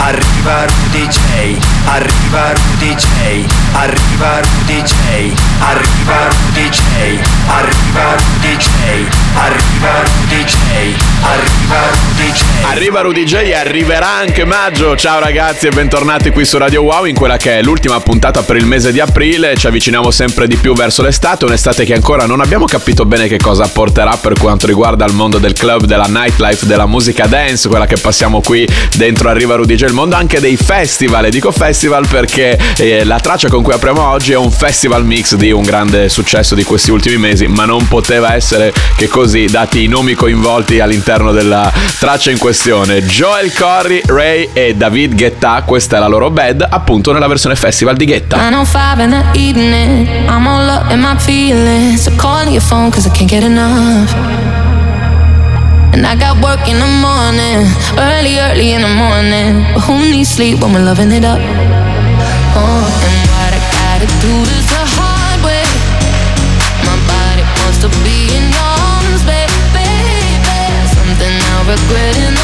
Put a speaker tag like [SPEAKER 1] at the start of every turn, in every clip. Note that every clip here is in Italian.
[SPEAKER 1] Arriva Rudy J. Arriva Rudy J. Arriva Rudy J. Arriva Rudy J. Arriva Rudy J. Arriva Rudy J. Arriva Rudy J.
[SPEAKER 2] Arriva Rudy J arriverà anche maggio. Ciao ragazzi e bentornati qui su Radio Wow in quella che è l'ultima puntata per il mese di aprile. Ci avviciniamo sempre di più verso l'estate, un'estate che ancora non abbiamo capito bene che cosa porterà per quanto riguarda il mondo del club, della nightlife, della musica dance, quella che passiamo qui dentro Arriva Rudy J, il mondo anche dei festival. E dico festival perché eh, la traccia con cui apriamo oggi è un festival mix di un grande successo di questi ultimi mesi, ma non poteva essere che così, dati i nomi coinvolti all'interno della traccia in questione. Joel Corry, Ray e David Guetta, questa è la loro bed, appunto nella versione festival di Guetta.
[SPEAKER 3] 905 in the evening, I'm all up in my feelings. So calling your phone cause I can't get enough. And I got work in the morning, early, early in the morning. But who needs sleep when we're loving it up? Oh, and what I gotta do is the hard way. My body wants to be in your arms, baby. Something I'll regret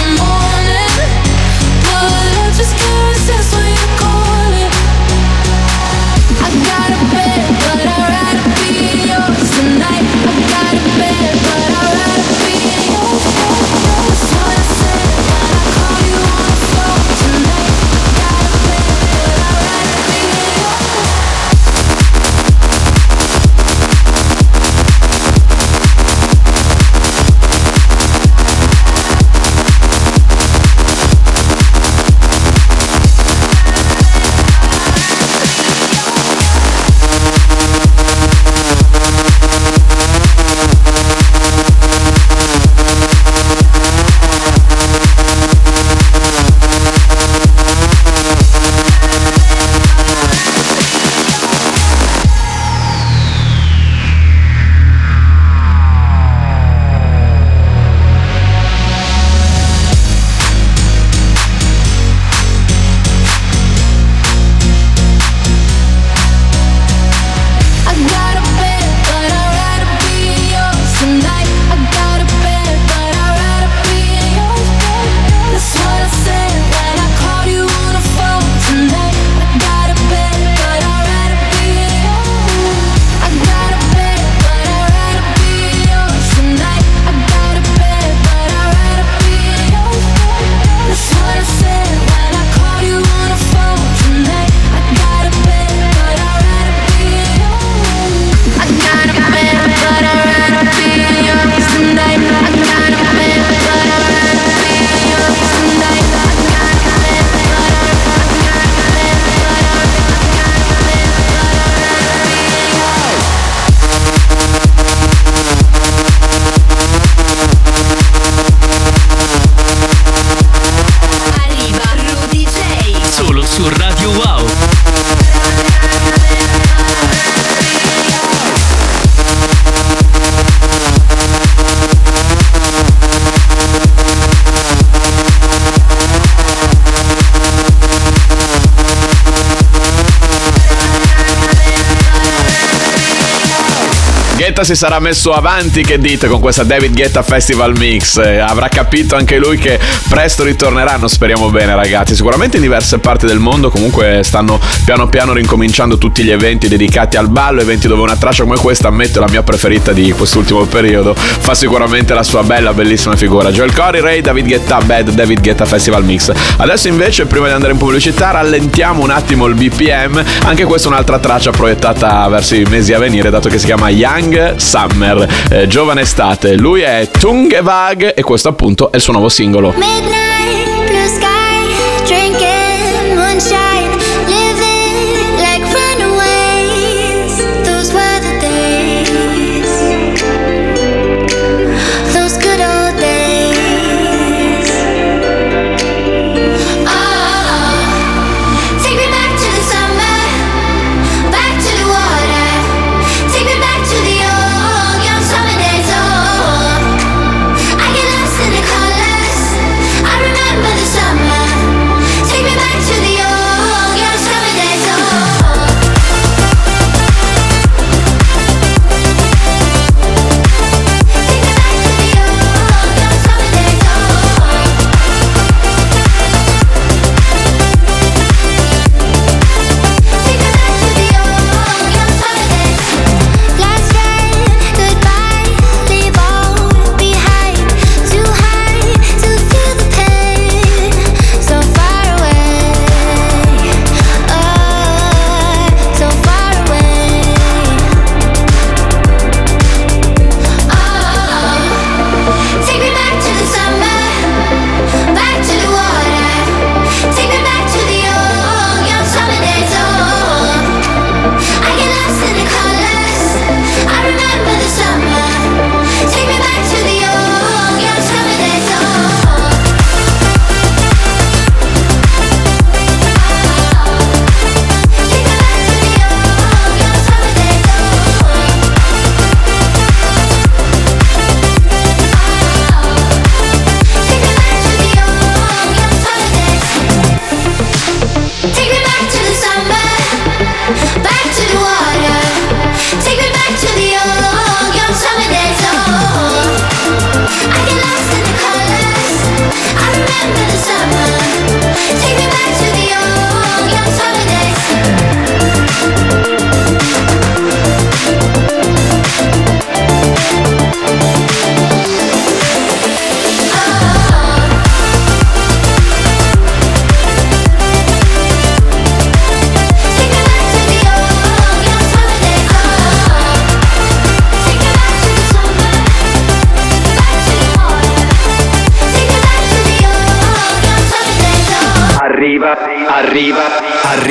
[SPEAKER 2] Si sarà messo avanti, che dite, con questa David Guetta Festival Mix. Eh, avrà capito anche lui che presto ritorneranno, speriamo bene ragazzi. Sicuramente in diverse parti del mondo comunque stanno piano piano rincominciando tutti gli eventi dedicati al ballo, eventi dove una traccia come questa, ammetto la mia preferita di quest'ultimo periodo, fa sicuramente la sua bella, bellissima figura. Joel Corey, Ray, David Guetta, Bad, David Guetta Festival Mix. Adesso invece, prima di andare in pubblicità, rallentiamo un attimo il BPM. Anche questa è un'altra traccia proiettata verso i mesi a venire, dato che si chiama Young Summer, eh, giovane estate. Lui è Tungevag e questo appunto è il suo nuovo singolo.
[SPEAKER 4] Midnight,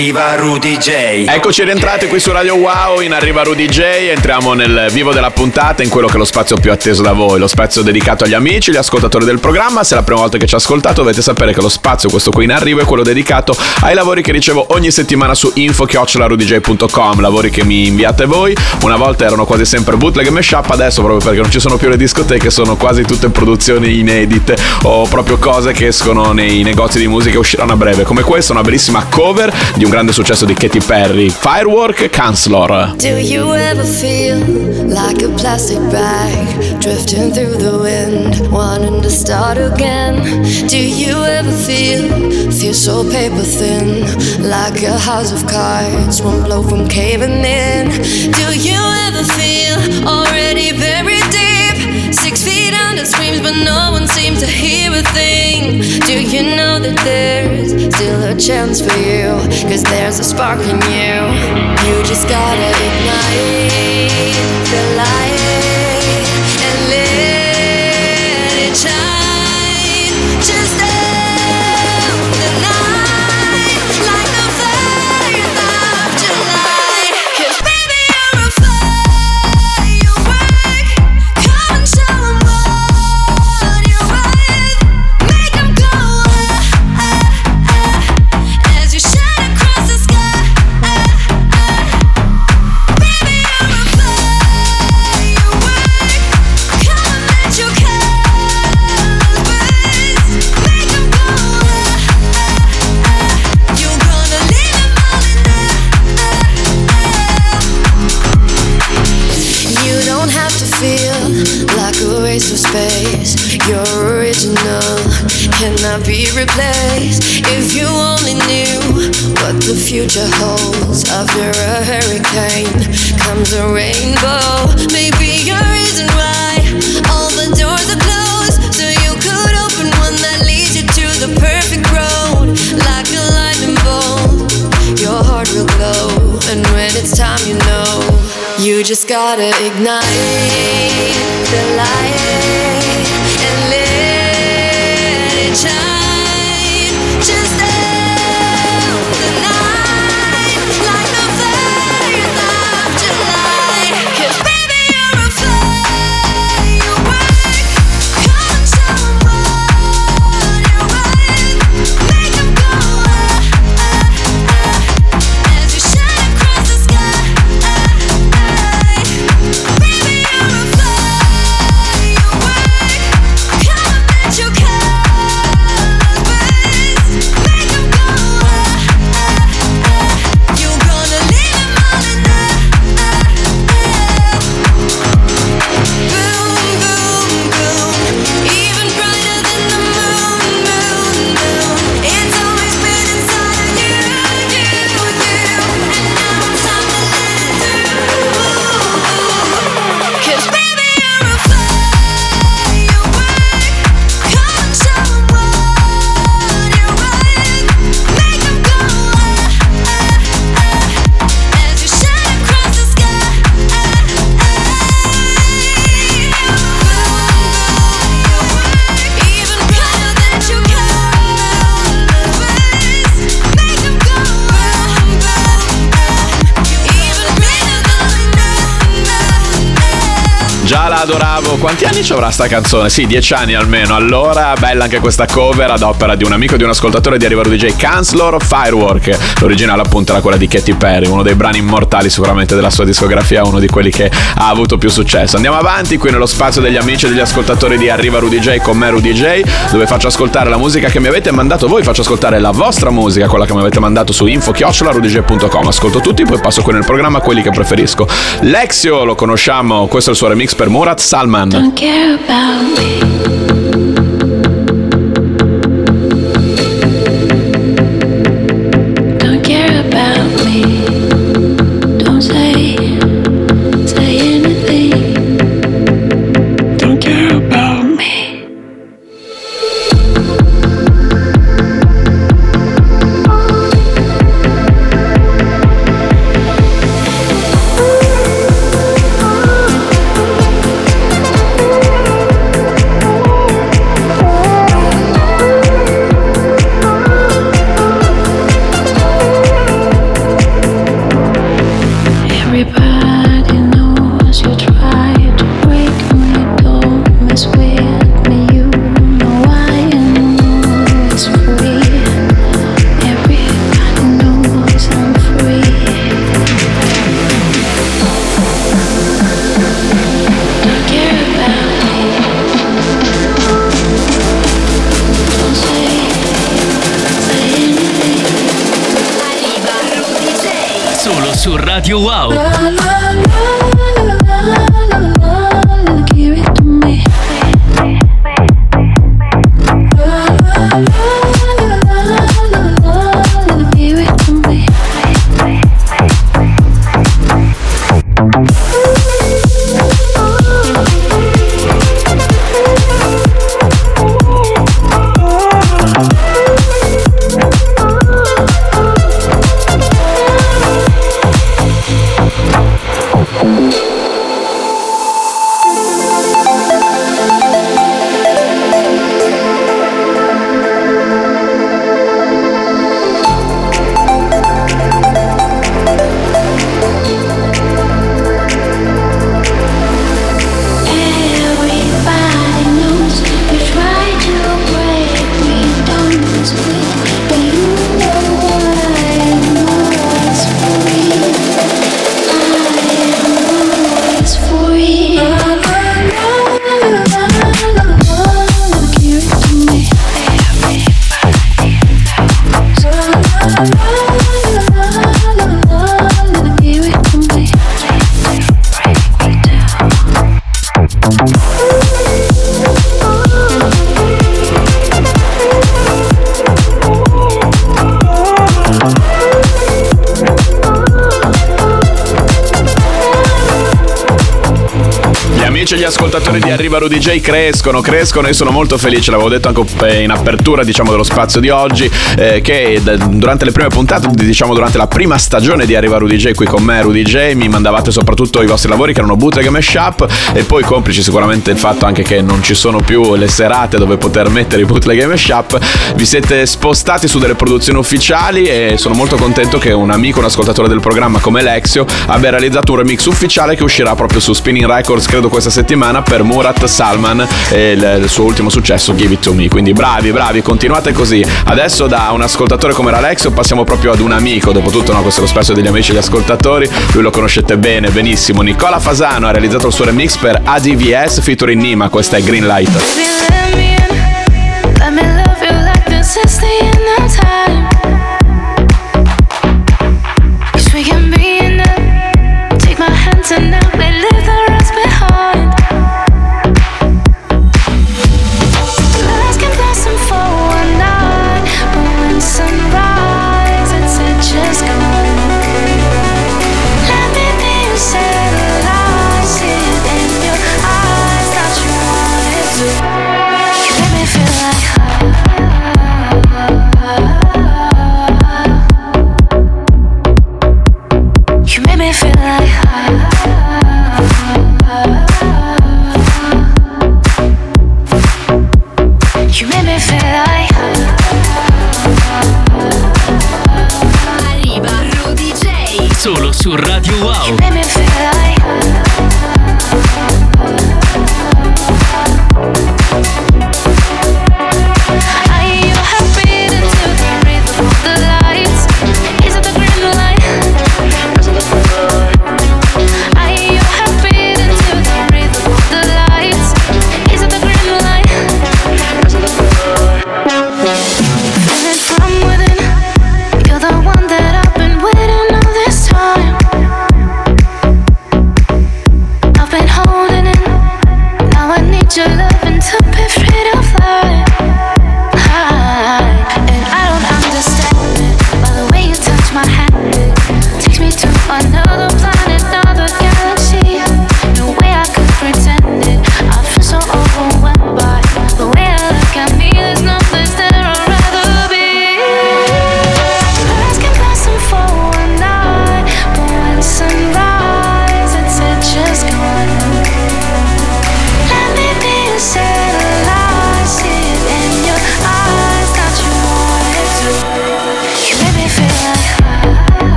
[SPEAKER 1] arriva Rudy J.
[SPEAKER 2] Eccoci rientrati qui su Radio Wow in Arriva Rudy J. Entriamo nel vivo della puntata, in quello che è lo spazio più atteso da voi, lo spazio dedicato agli amici, gli ascoltatori del programma. Se è la prima volta che ci ascoltate, dovete sapere che lo spazio, questo qui in arrivo, è quello dedicato ai lavori che ricevo ogni settimana su info-rudj.com. Lavori che mi inviate voi. Una volta erano quasi sempre bootleg e mashup, adesso proprio perché non ci sono più le discoteche, sono quasi tutte produzioni inedite o proprio cose che escono nei negozi di musica e usciranno a breve. Come questa, una bellissima cover di un grande successo di Katy Perry, Firework Counselor.
[SPEAKER 5] Do you ever feel like a plastic bag drifting through the wind, wanting to start again? Do you ever feel feel so paper thin, like a house of cards, one blow from caving in? Do you ever feel already buried screams, but no one seems to hear a thing? Do you know that there's still a chance for you? Cause there's a spark in you. You just gotta ignite the light future holds after a hurricane comes a rainbow. Maybe a reason why all the doors are closed, so you could open one that leads you to the perfect road, like a lightning bolt. Your heart will glow, and when it's time, you know you just gotta ignite the light
[SPEAKER 2] Già la adoravo. Quanti anni ci avrà sta canzone? Sì, dieci anni almeno. Allora, bella anche questa cover ad opera di un amico di un ascoltatore di Arrivaro DJ Chancellor Firework. L'originale appunto era quella di Katy Perry, uno dei brani immortali sicuramente della sua discografia, uno di quelli che ha avuto più successo. Andiamo avanti qui nello spazio degli amici e degli ascoltatori di Arriva Rudy J con me Rudy J, dove faccio ascoltare la musica che mi avete mandato voi, faccio ascoltare la vostra musica, quella che mi avete mandato su info-rudyj.com. Ascolto tutti, poi passo qui nel programma quelli che preferisco. Lexio lo conosciamo, questo è il suo remix per Murat Salman.
[SPEAKER 6] Su Radio
[SPEAKER 2] Gli amici e gli ascoltatori di Arriva Rudy J crescono, crescono e sono molto felice, l'avevo detto anche in apertura diciamo dello spazio di oggi, eh, che d- durante le prime puntate, diciamo durante la prima stagione di Arriva Rudy J qui con me Rudy J, mi mandavate soprattutto i vostri lavori che erano bootleg e mashup e poi complici sicuramente il fatto anche che non ci sono più le serate dove poter mettere i bootleg e mashup, vi siete spostati su delle produzioni ufficiali e sono molto contento che un amico, un ascoltatore del programma come Lexio abbia realizzato un remix ufficiale che uscirà proprio su Spinning Records credo questa settimana per Murat Salman e il, il suo ultimo successo Give It To Me. Quindi bravi bravi continuate così. Adesso da un ascoltatore come era Lexio passiamo proprio ad un amico dopo tutto no, questo è lo spazio degli amici e degli ascoltatori. Lui lo conoscete bene benissimo. Nicola Fasano ha realizzato il suo remix per ADVS featuring Nima questa è Green Light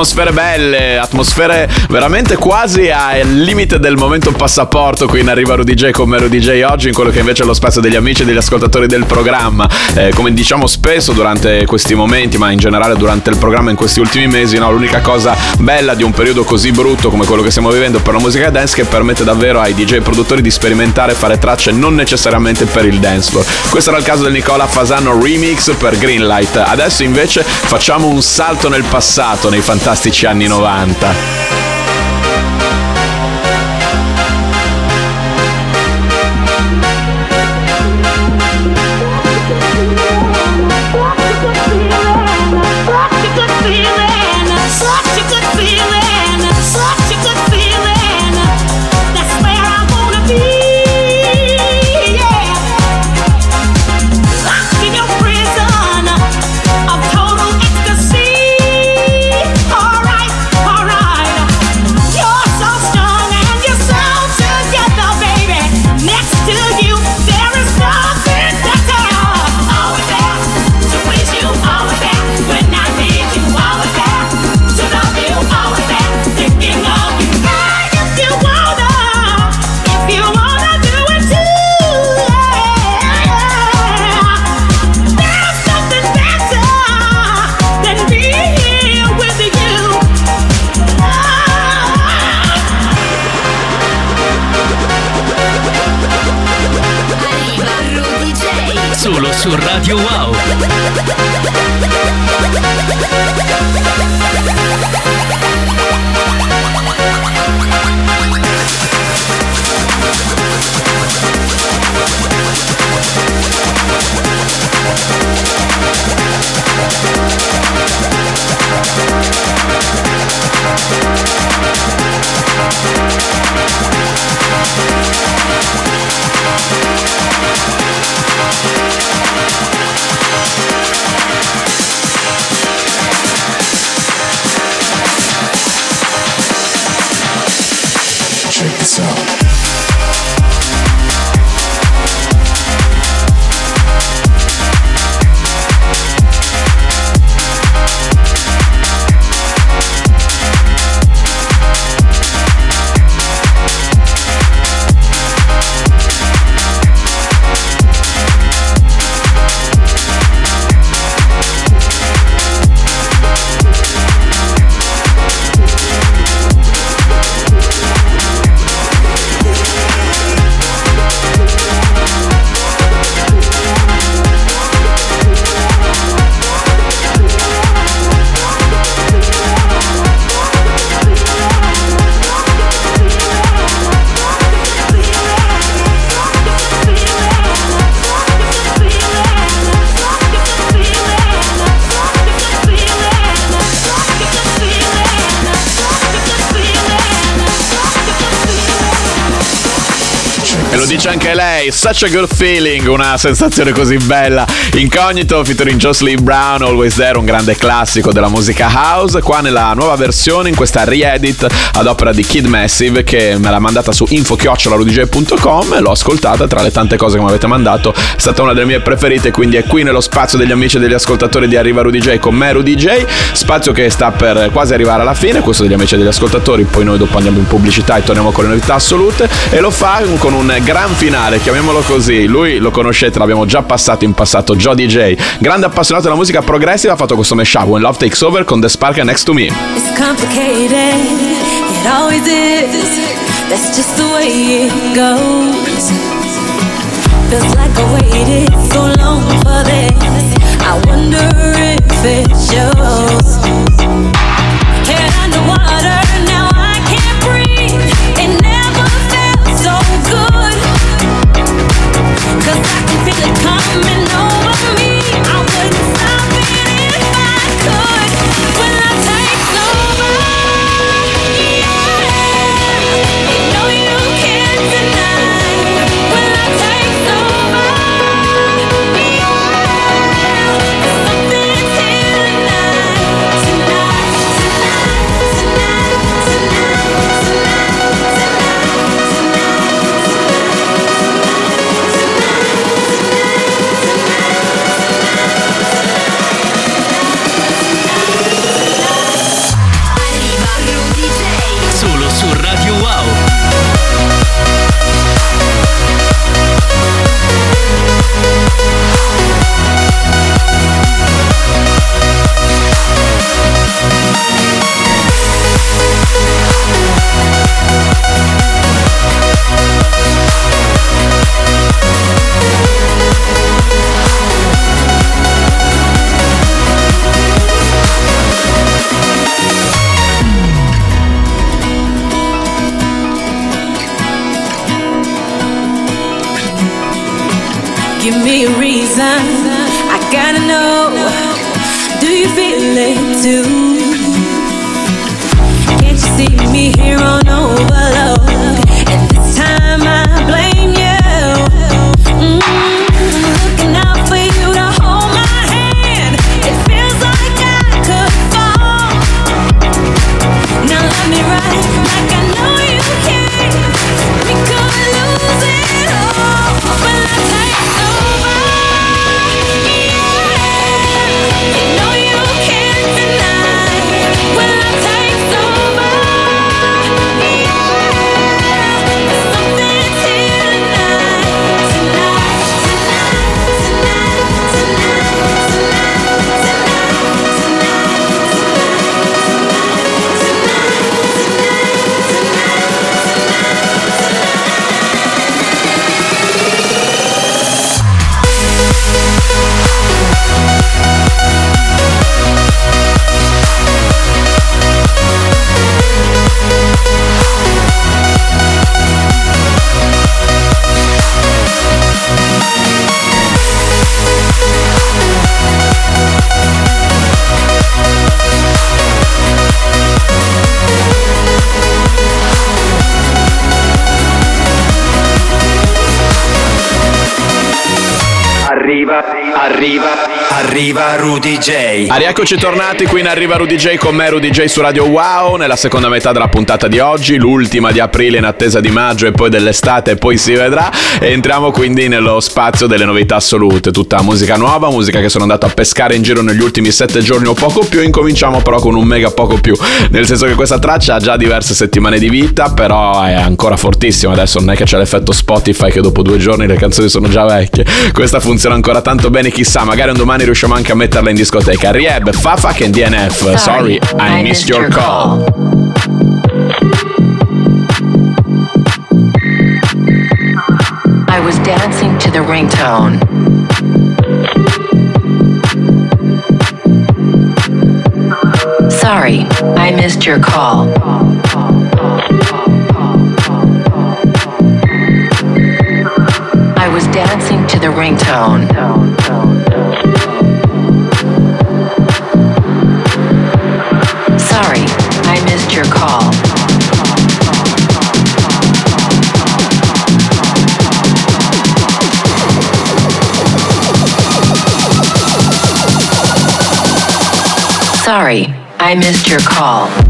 [SPEAKER 2] atmosfere belle, atmosfere veramente quasi al limite del momento passaporto qui in Arriva Rudy J con Rudy J oggi in quello che invece è lo spazio degli amici e degli ascoltatori del programma. Eh, come diciamo spesso durante questi momenti, ma in generale durante il programma in questi ultimi mesi, no, l'unica cosa bella di un periodo così brutto come quello che stiamo vivendo per la musica dance che permette davvero ai DJ produttori di sperimentare e fare tracce non necessariamente per il dance floor. Questo era il caso del Nicola Fasano remix per Greenlight. Adesso invece facciamo un salto nel passato, nei fantastici anni 90. Música such a good feeling, una sensazione così bella. Incognito featuring Jocelyn Brown, Always There, un grande classico della musica house. Qua nella nuova versione, in questa re-edit ad opera di Kid Massive, che me l'ha mandata su info-rudj.com. L'ho ascoltata tra le tante cose che mi avete mandato. È stata una delle mie preferite, quindi è qui nello spazio degli amici e degli ascoltatori di Arriva Rudy J con me Rudy J. Spazio che sta per quasi arrivare alla fine, questo degli amici e degli ascoltatori. Poi noi dopo andiamo in pubblicità e torniamo con le novità assolute. E lo fa con un gran finale, chiamiamolo così. Lui lo conoscete, l'abbiamo già passato in passato, Joe DJ. Grande appassionato della musica progressiva, ha fatto questo mashup When Love Takes Over con The Spark Next to Me.
[SPEAKER 7] It's complicated, it always is. That's just the way it goes. Feels like I waited so long for this. I wonder if it shows.
[SPEAKER 1] Arriva Rudy J.
[SPEAKER 2] Rieccoci tornati qui in Arriva Rudy J con me Rudy J su Radio Wow nella seconda metà della puntata di oggi, l'ultima di aprile in attesa di maggio e poi dell'estate e poi si vedrà entriamo quindi nello spazio delle novità assolute, tutta musica nuova, musica che sono andato a pescare in giro negli ultimi sette giorni o poco più, incominciamo però con un mega poco più, nel senso che questa traccia ha già diverse settimane di vita, però è ancora fortissima, adesso non è che c'è l'effetto Spotify che dopo due giorni le canzoni sono già vecchie, questa funziona ancora tanto bene, chissà, magari un domani riusciamo anche a metterla in discoteca. Rieb, Fafa che DNF, uh, sorry, I missed your call.
[SPEAKER 8] I was dancing to the ringtone. Sorry, I missed your call. I was dancing to the ringtone. Missed your call. Sorry, I missed your call.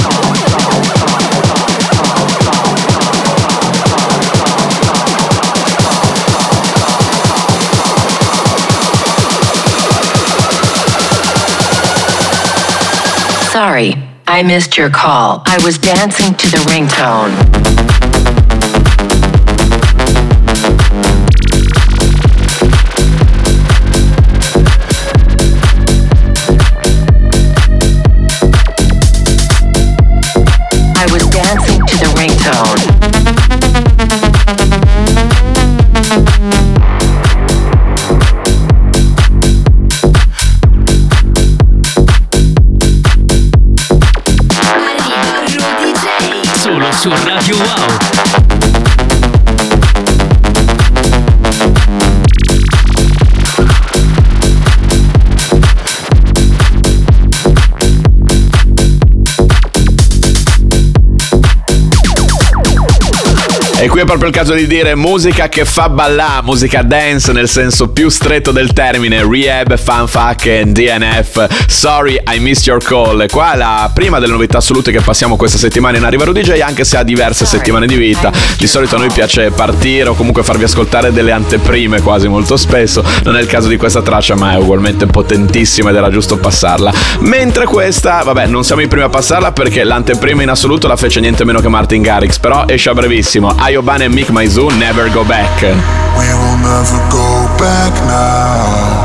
[SPEAKER 8] Sorry, I missed your call. I was dancing to the ringtone.
[SPEAKER 6] Su Radio
[SPEAKER 2] E qui è proprio il caso di dire musica che fa ballare, musica dance nel senso più stretto del termine, Rehab, Fanfuck e DNF, Sorry I Missed Your Call. Qua è la prima delle novità assolute che passiamo questa settimana in Arrivaro DJ, anche se ha diverse settimane di vita. Di solito a noi piace partire o comunque farvi ascoltare delle anteprime quasi molto spesso. Non è il caso di questa traccia, ma è ugualmente potentissima ed era giusto passarla. Mentre questa, vabbè, non siamo i primi a passarla perché l'anteprima in assoluto la fece niente meno che Martin Garrix, però esce a brevissimo. Ayoban e Mick Maizu, Never Go Back.
[SPEAKER 9] We will never go back now.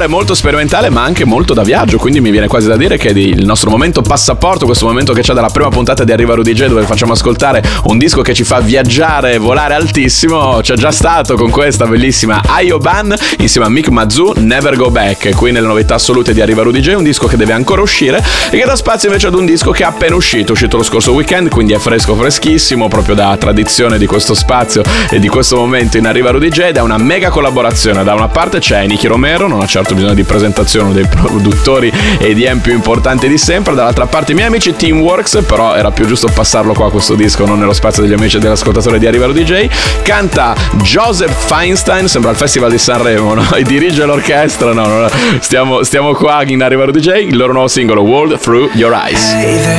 [SPEAKER 2] Particolare, molto sperimentale, ma anche molto da viaggio. Quindi mi viene quasi da dire che il nostro momento passaporto, questo momento che c'è dalla prima puntata di Arriva Rudy J, dove facciamo ascoltare un disco che ci fa viaggiare e volare altissimo. C'è già stato con questa bellissima Ayoban insieme a Mick Mazzu, Never Go Back. Qui nelle novità assolute di Arriva Rudy J, un disco che deve ancora uscire e che dà spazio invece ad un disco che è appena uscito, uscito lo scorso weekend, quindi è fresco freschissimo, proprio da tradizione di questo spazio e di questo momento in Arriva Rudy J. è una mega collaborazione. Da una parte c'è Nicky Romero, non ha certo bisogno di presentazione, uno dei produttori e di più importanti di sempre. Dall'altra parte i miei amici Teamworks, però era più giusto passarlo qua questo disco, non nello spazio degli amici e dell'ascoltatore di Arriva Rudy J. Canta Joseph Feinstein, sembra il Festival di Sanremo, no? E dirige l'orchestra, no, no, no. Stiamo, stiamo qua in Arriva Rudy J, il loro nuovo singolo World Through Your Eyes.
[SPEAKER 10] Hey, the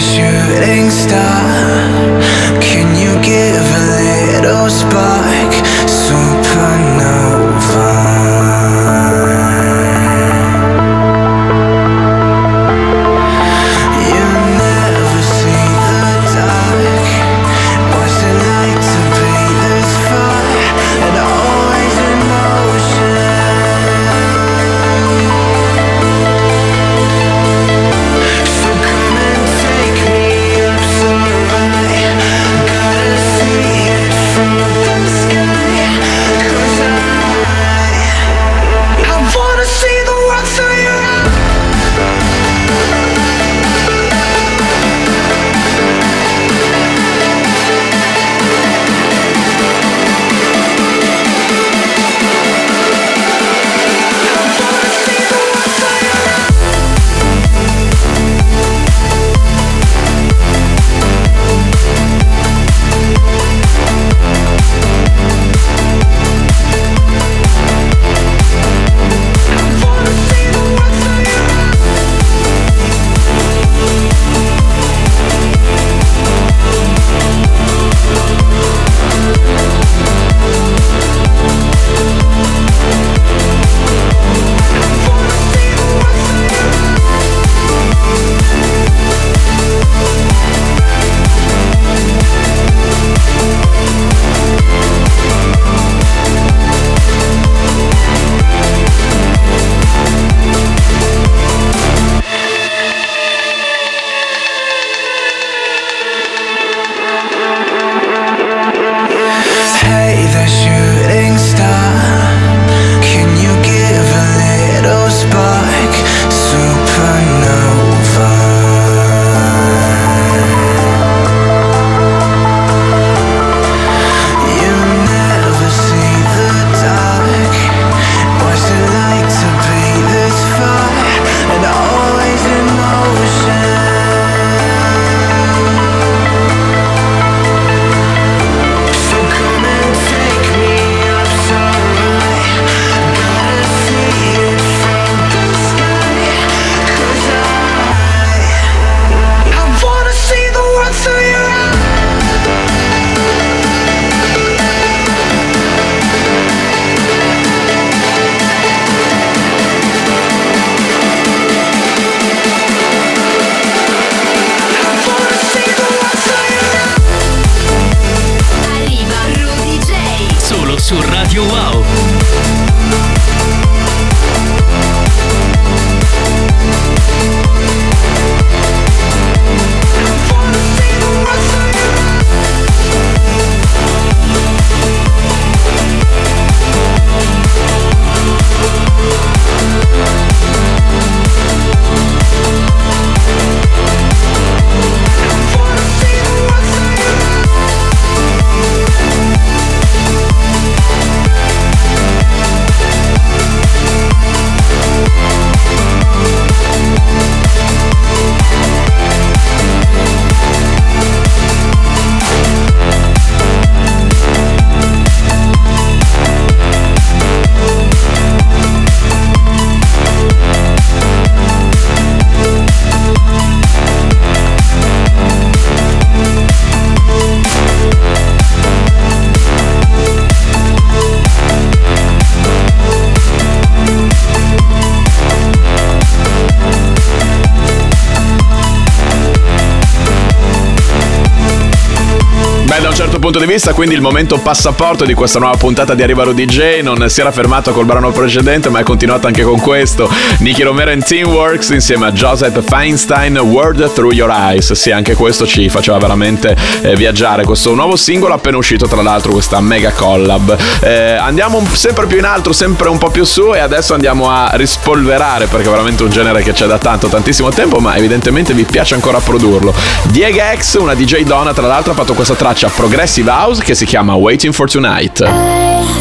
[SPEAKER 2] punto di vista, quindi il momento passaporto di questa nuova puntata di Arrivaro DJ non si era fermato col brano precedente, ma è continuato anche con questo. Nicky Romero and Teamworks insieme a Joseph Feinstein, Word Through Your Eyes. Sì, anche questo ci faceva veramente eh, viaggiare. Questo nuovo singolo appena uscito, tra l'altro, questa mega collab. Eh, andiamo sempre più in alto, sempre un po' più su, e adesso andiamo a rispolverare perché è veramente un genere che c'è da tanto, tantissimo tempo, ma evidentemente vi piace ancora produrlo. Diego X, una DJ donna, tra l'altro, ha fatto questa traccia Progressive House che si chiama Waiting for Tonight.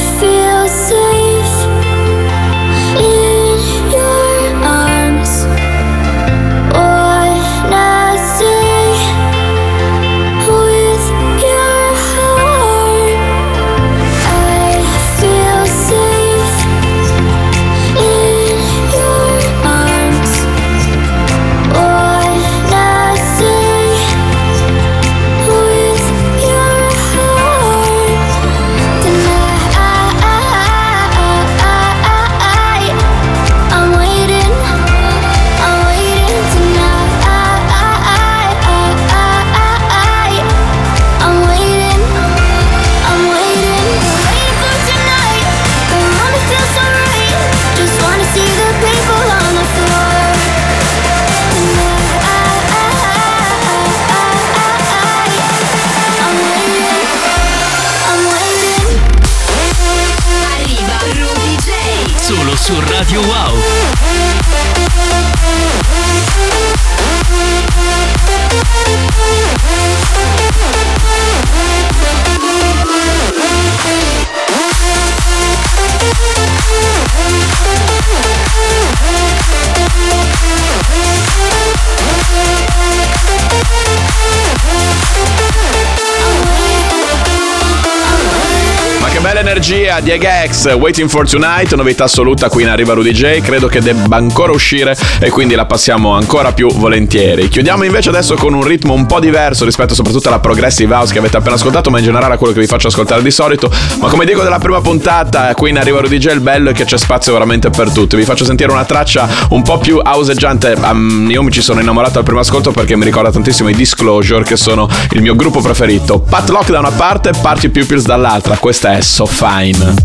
[SPEAKER 2] Energia, Diego X, Waiting for Tonight, novità assoluta qui in Arriva Rudy J, credo che debba ancora uscire e quindi la passiamo ancora più volentieri. Chiudiamo invece adesso con un ritmo un po' diverso rispetto soprattutto alla Progressive House che avete appena ascoltato, ma in generale a quello che vi faccio ascoltare di solito. Ma come dico della prima puntata, qui in Arriva Rudy J il bello è che c'è spazio veramente per tutti. Vi faccio sentire una traccia un po' più houseggiante. Um, io mi ci sono innamorato al primo ascolto perché mi ricorda tantissimo i Disclosure che sono il mio gruppo preferito. Pat Lock da una parte, Party Pupils dall'altra. Questa è So Fine.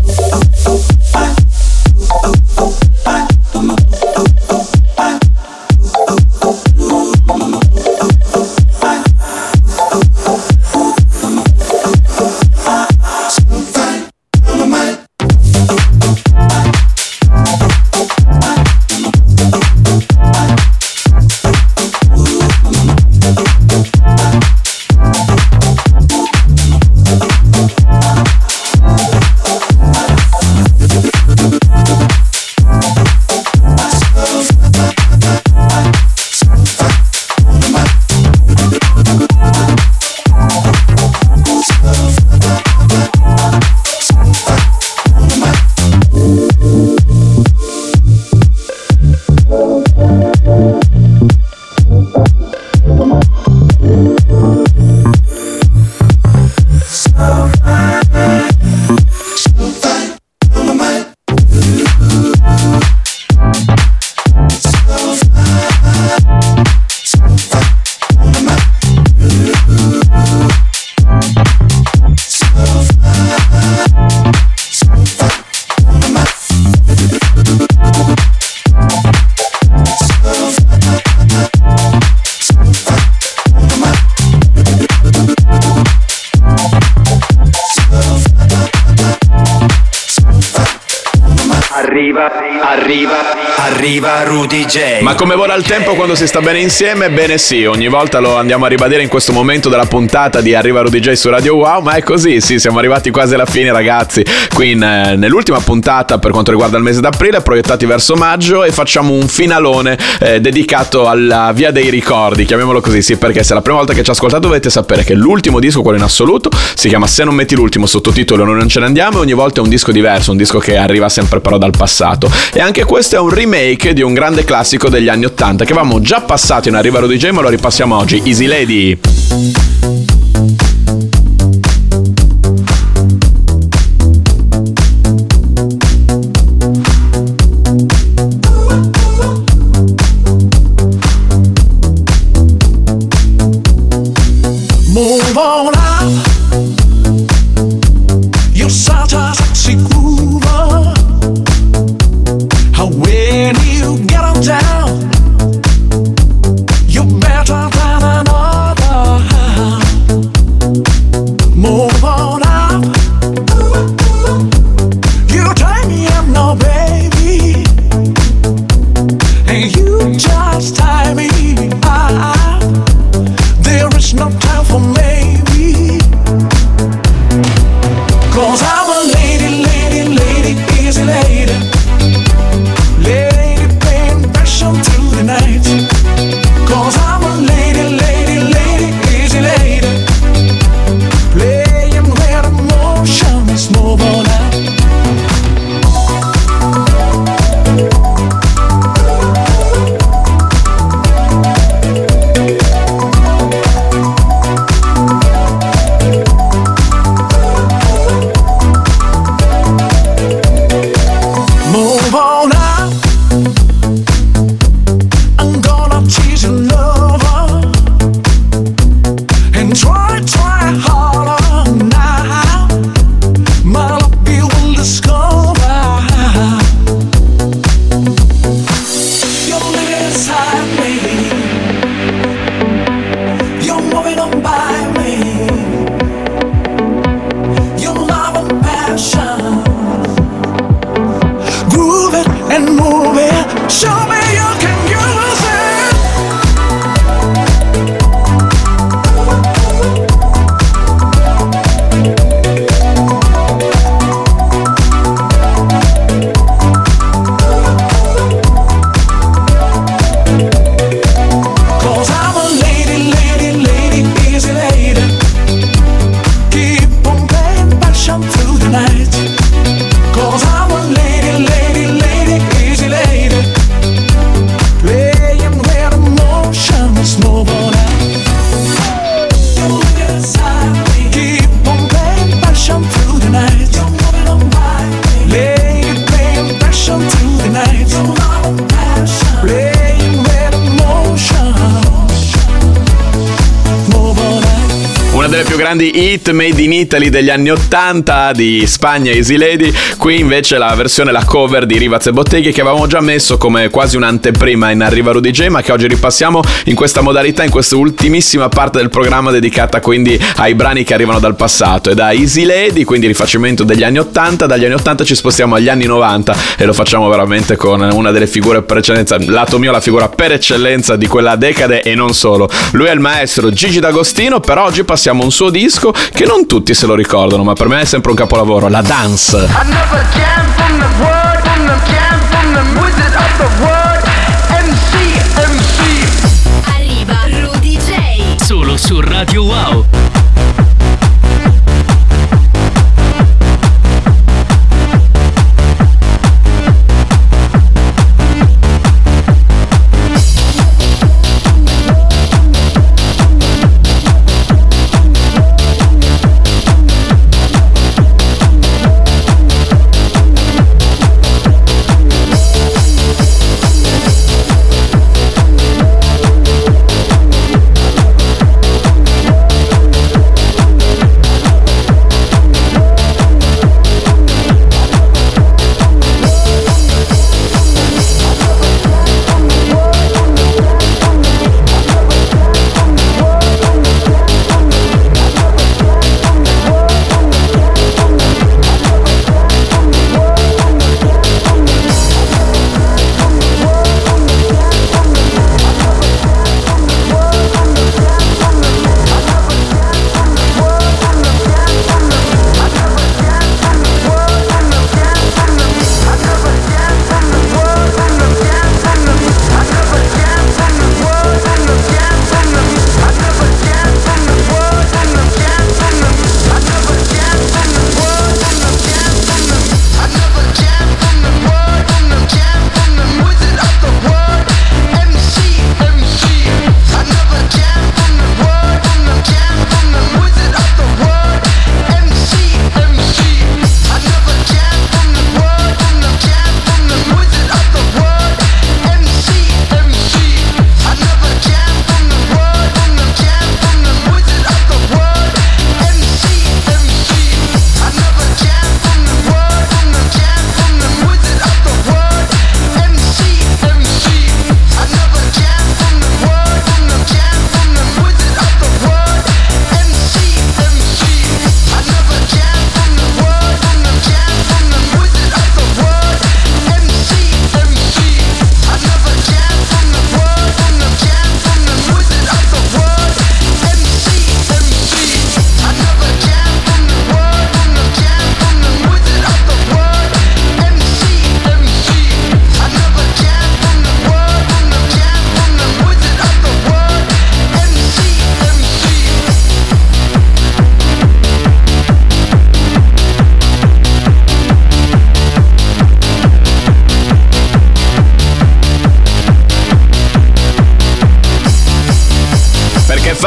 [SPEAKER 2] Ma come vola il tempo quando si sta bene insieme? Bene sì, ogni volta lo andiamo a ribadire in questo momento della puntata di Arriva Rudy J su Radio Wow, ma è così, sì, siamo arrivati quasi alla fine ragazzi. Qui in, eh, nell'ultima puntata per quanto riguarda il mese d'aprile, proiettati verso maggio e facciamo un finalone eh, dedicato alla Via dei Ricordi, chiamiamolo così, sì, perché se è la prima volta che ci ascoltate dovete sapere che l'ultimo disco, quello in assoluto, si chiama Se non metti l'ultimo sottotitolo non ce ne andiamo e ogni volta è un disco diverso, un disco che arriva sempre però dal passato. E anche questo è un remake di un grande classico degli anni 80 che avevamo già passato in Arriva Rudy J, ma lo ripassiamo oggi. Easy Lady.
[SPEAKER 11] Cause
[SPEAKER 2] grandi hit made in Italy degli anni 80 di Spagna Easy Lady, qui invece la versione, la cover di Rivaz e Botteghi che avevamo già messo come quasi un'anteprima in Arriva Rudy J, ma che oggi ripassiamo in questa modalità, in questa ultimissima parte del programma dedicata quindi ai brani che arrivano dal passato. E da Easy Lady, quindi rifacimento degli anni 80, dagli anni 80 ci spostiamo agli anni 90 e lo facciamo veramente con una delle figure per eccellenza, lato mio la figura per eccellenza di quella decade e non solo. Lui è il maestro Gigi D'Agostino, però oggi passiamo un suo disco che non tutti se lo ricordano, ma per me è sempre un capolavoro, la dance.
[SPEAKER 12] Arriva Rudy J.
[SPEAKER 6] Solo su Radio Wow.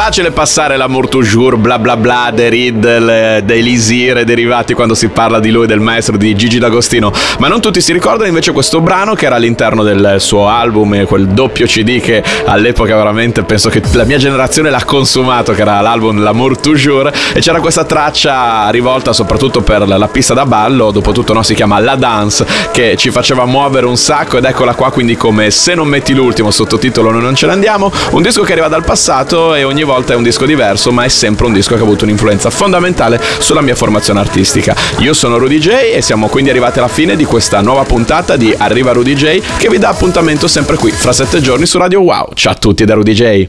[SPEAKER 2] Facile passare l'amour toujours, bla bla bla, dei Riddle, dei Lisir e derivati quando si parla di lui, del maestro di Gigi D'Agostino, ma non tutti si ricordano invece questo brano che era all'interno del suo album, e quel doppio CD che all'epoca veramente penso che la mia generazione l'ha consumato, che era l'album L'amour toujours, e c'era questa traccia rivolta soprattutto per la, la pista da ballo, dopo tutto no, si chiama La Dance, che ci faceva muovere un sacco ed eccola qua quindi come Se non metti l'ultimo sottotitolo noi non ce ne andiamo, un disco che arriva dal passato e ogni volta è un disco diverso, ma è sempre un disco che ha avuto un'influenza fondamentale sulla mia formazione artistica. Io sono Rudy J e siamo quindi arrivati alla fine di questa nuova puntata di Arriva Rudy J che vi dà appuntamento sempre qui fra sette giorni su Radio Wow. Ciao a tutti da Rudy J.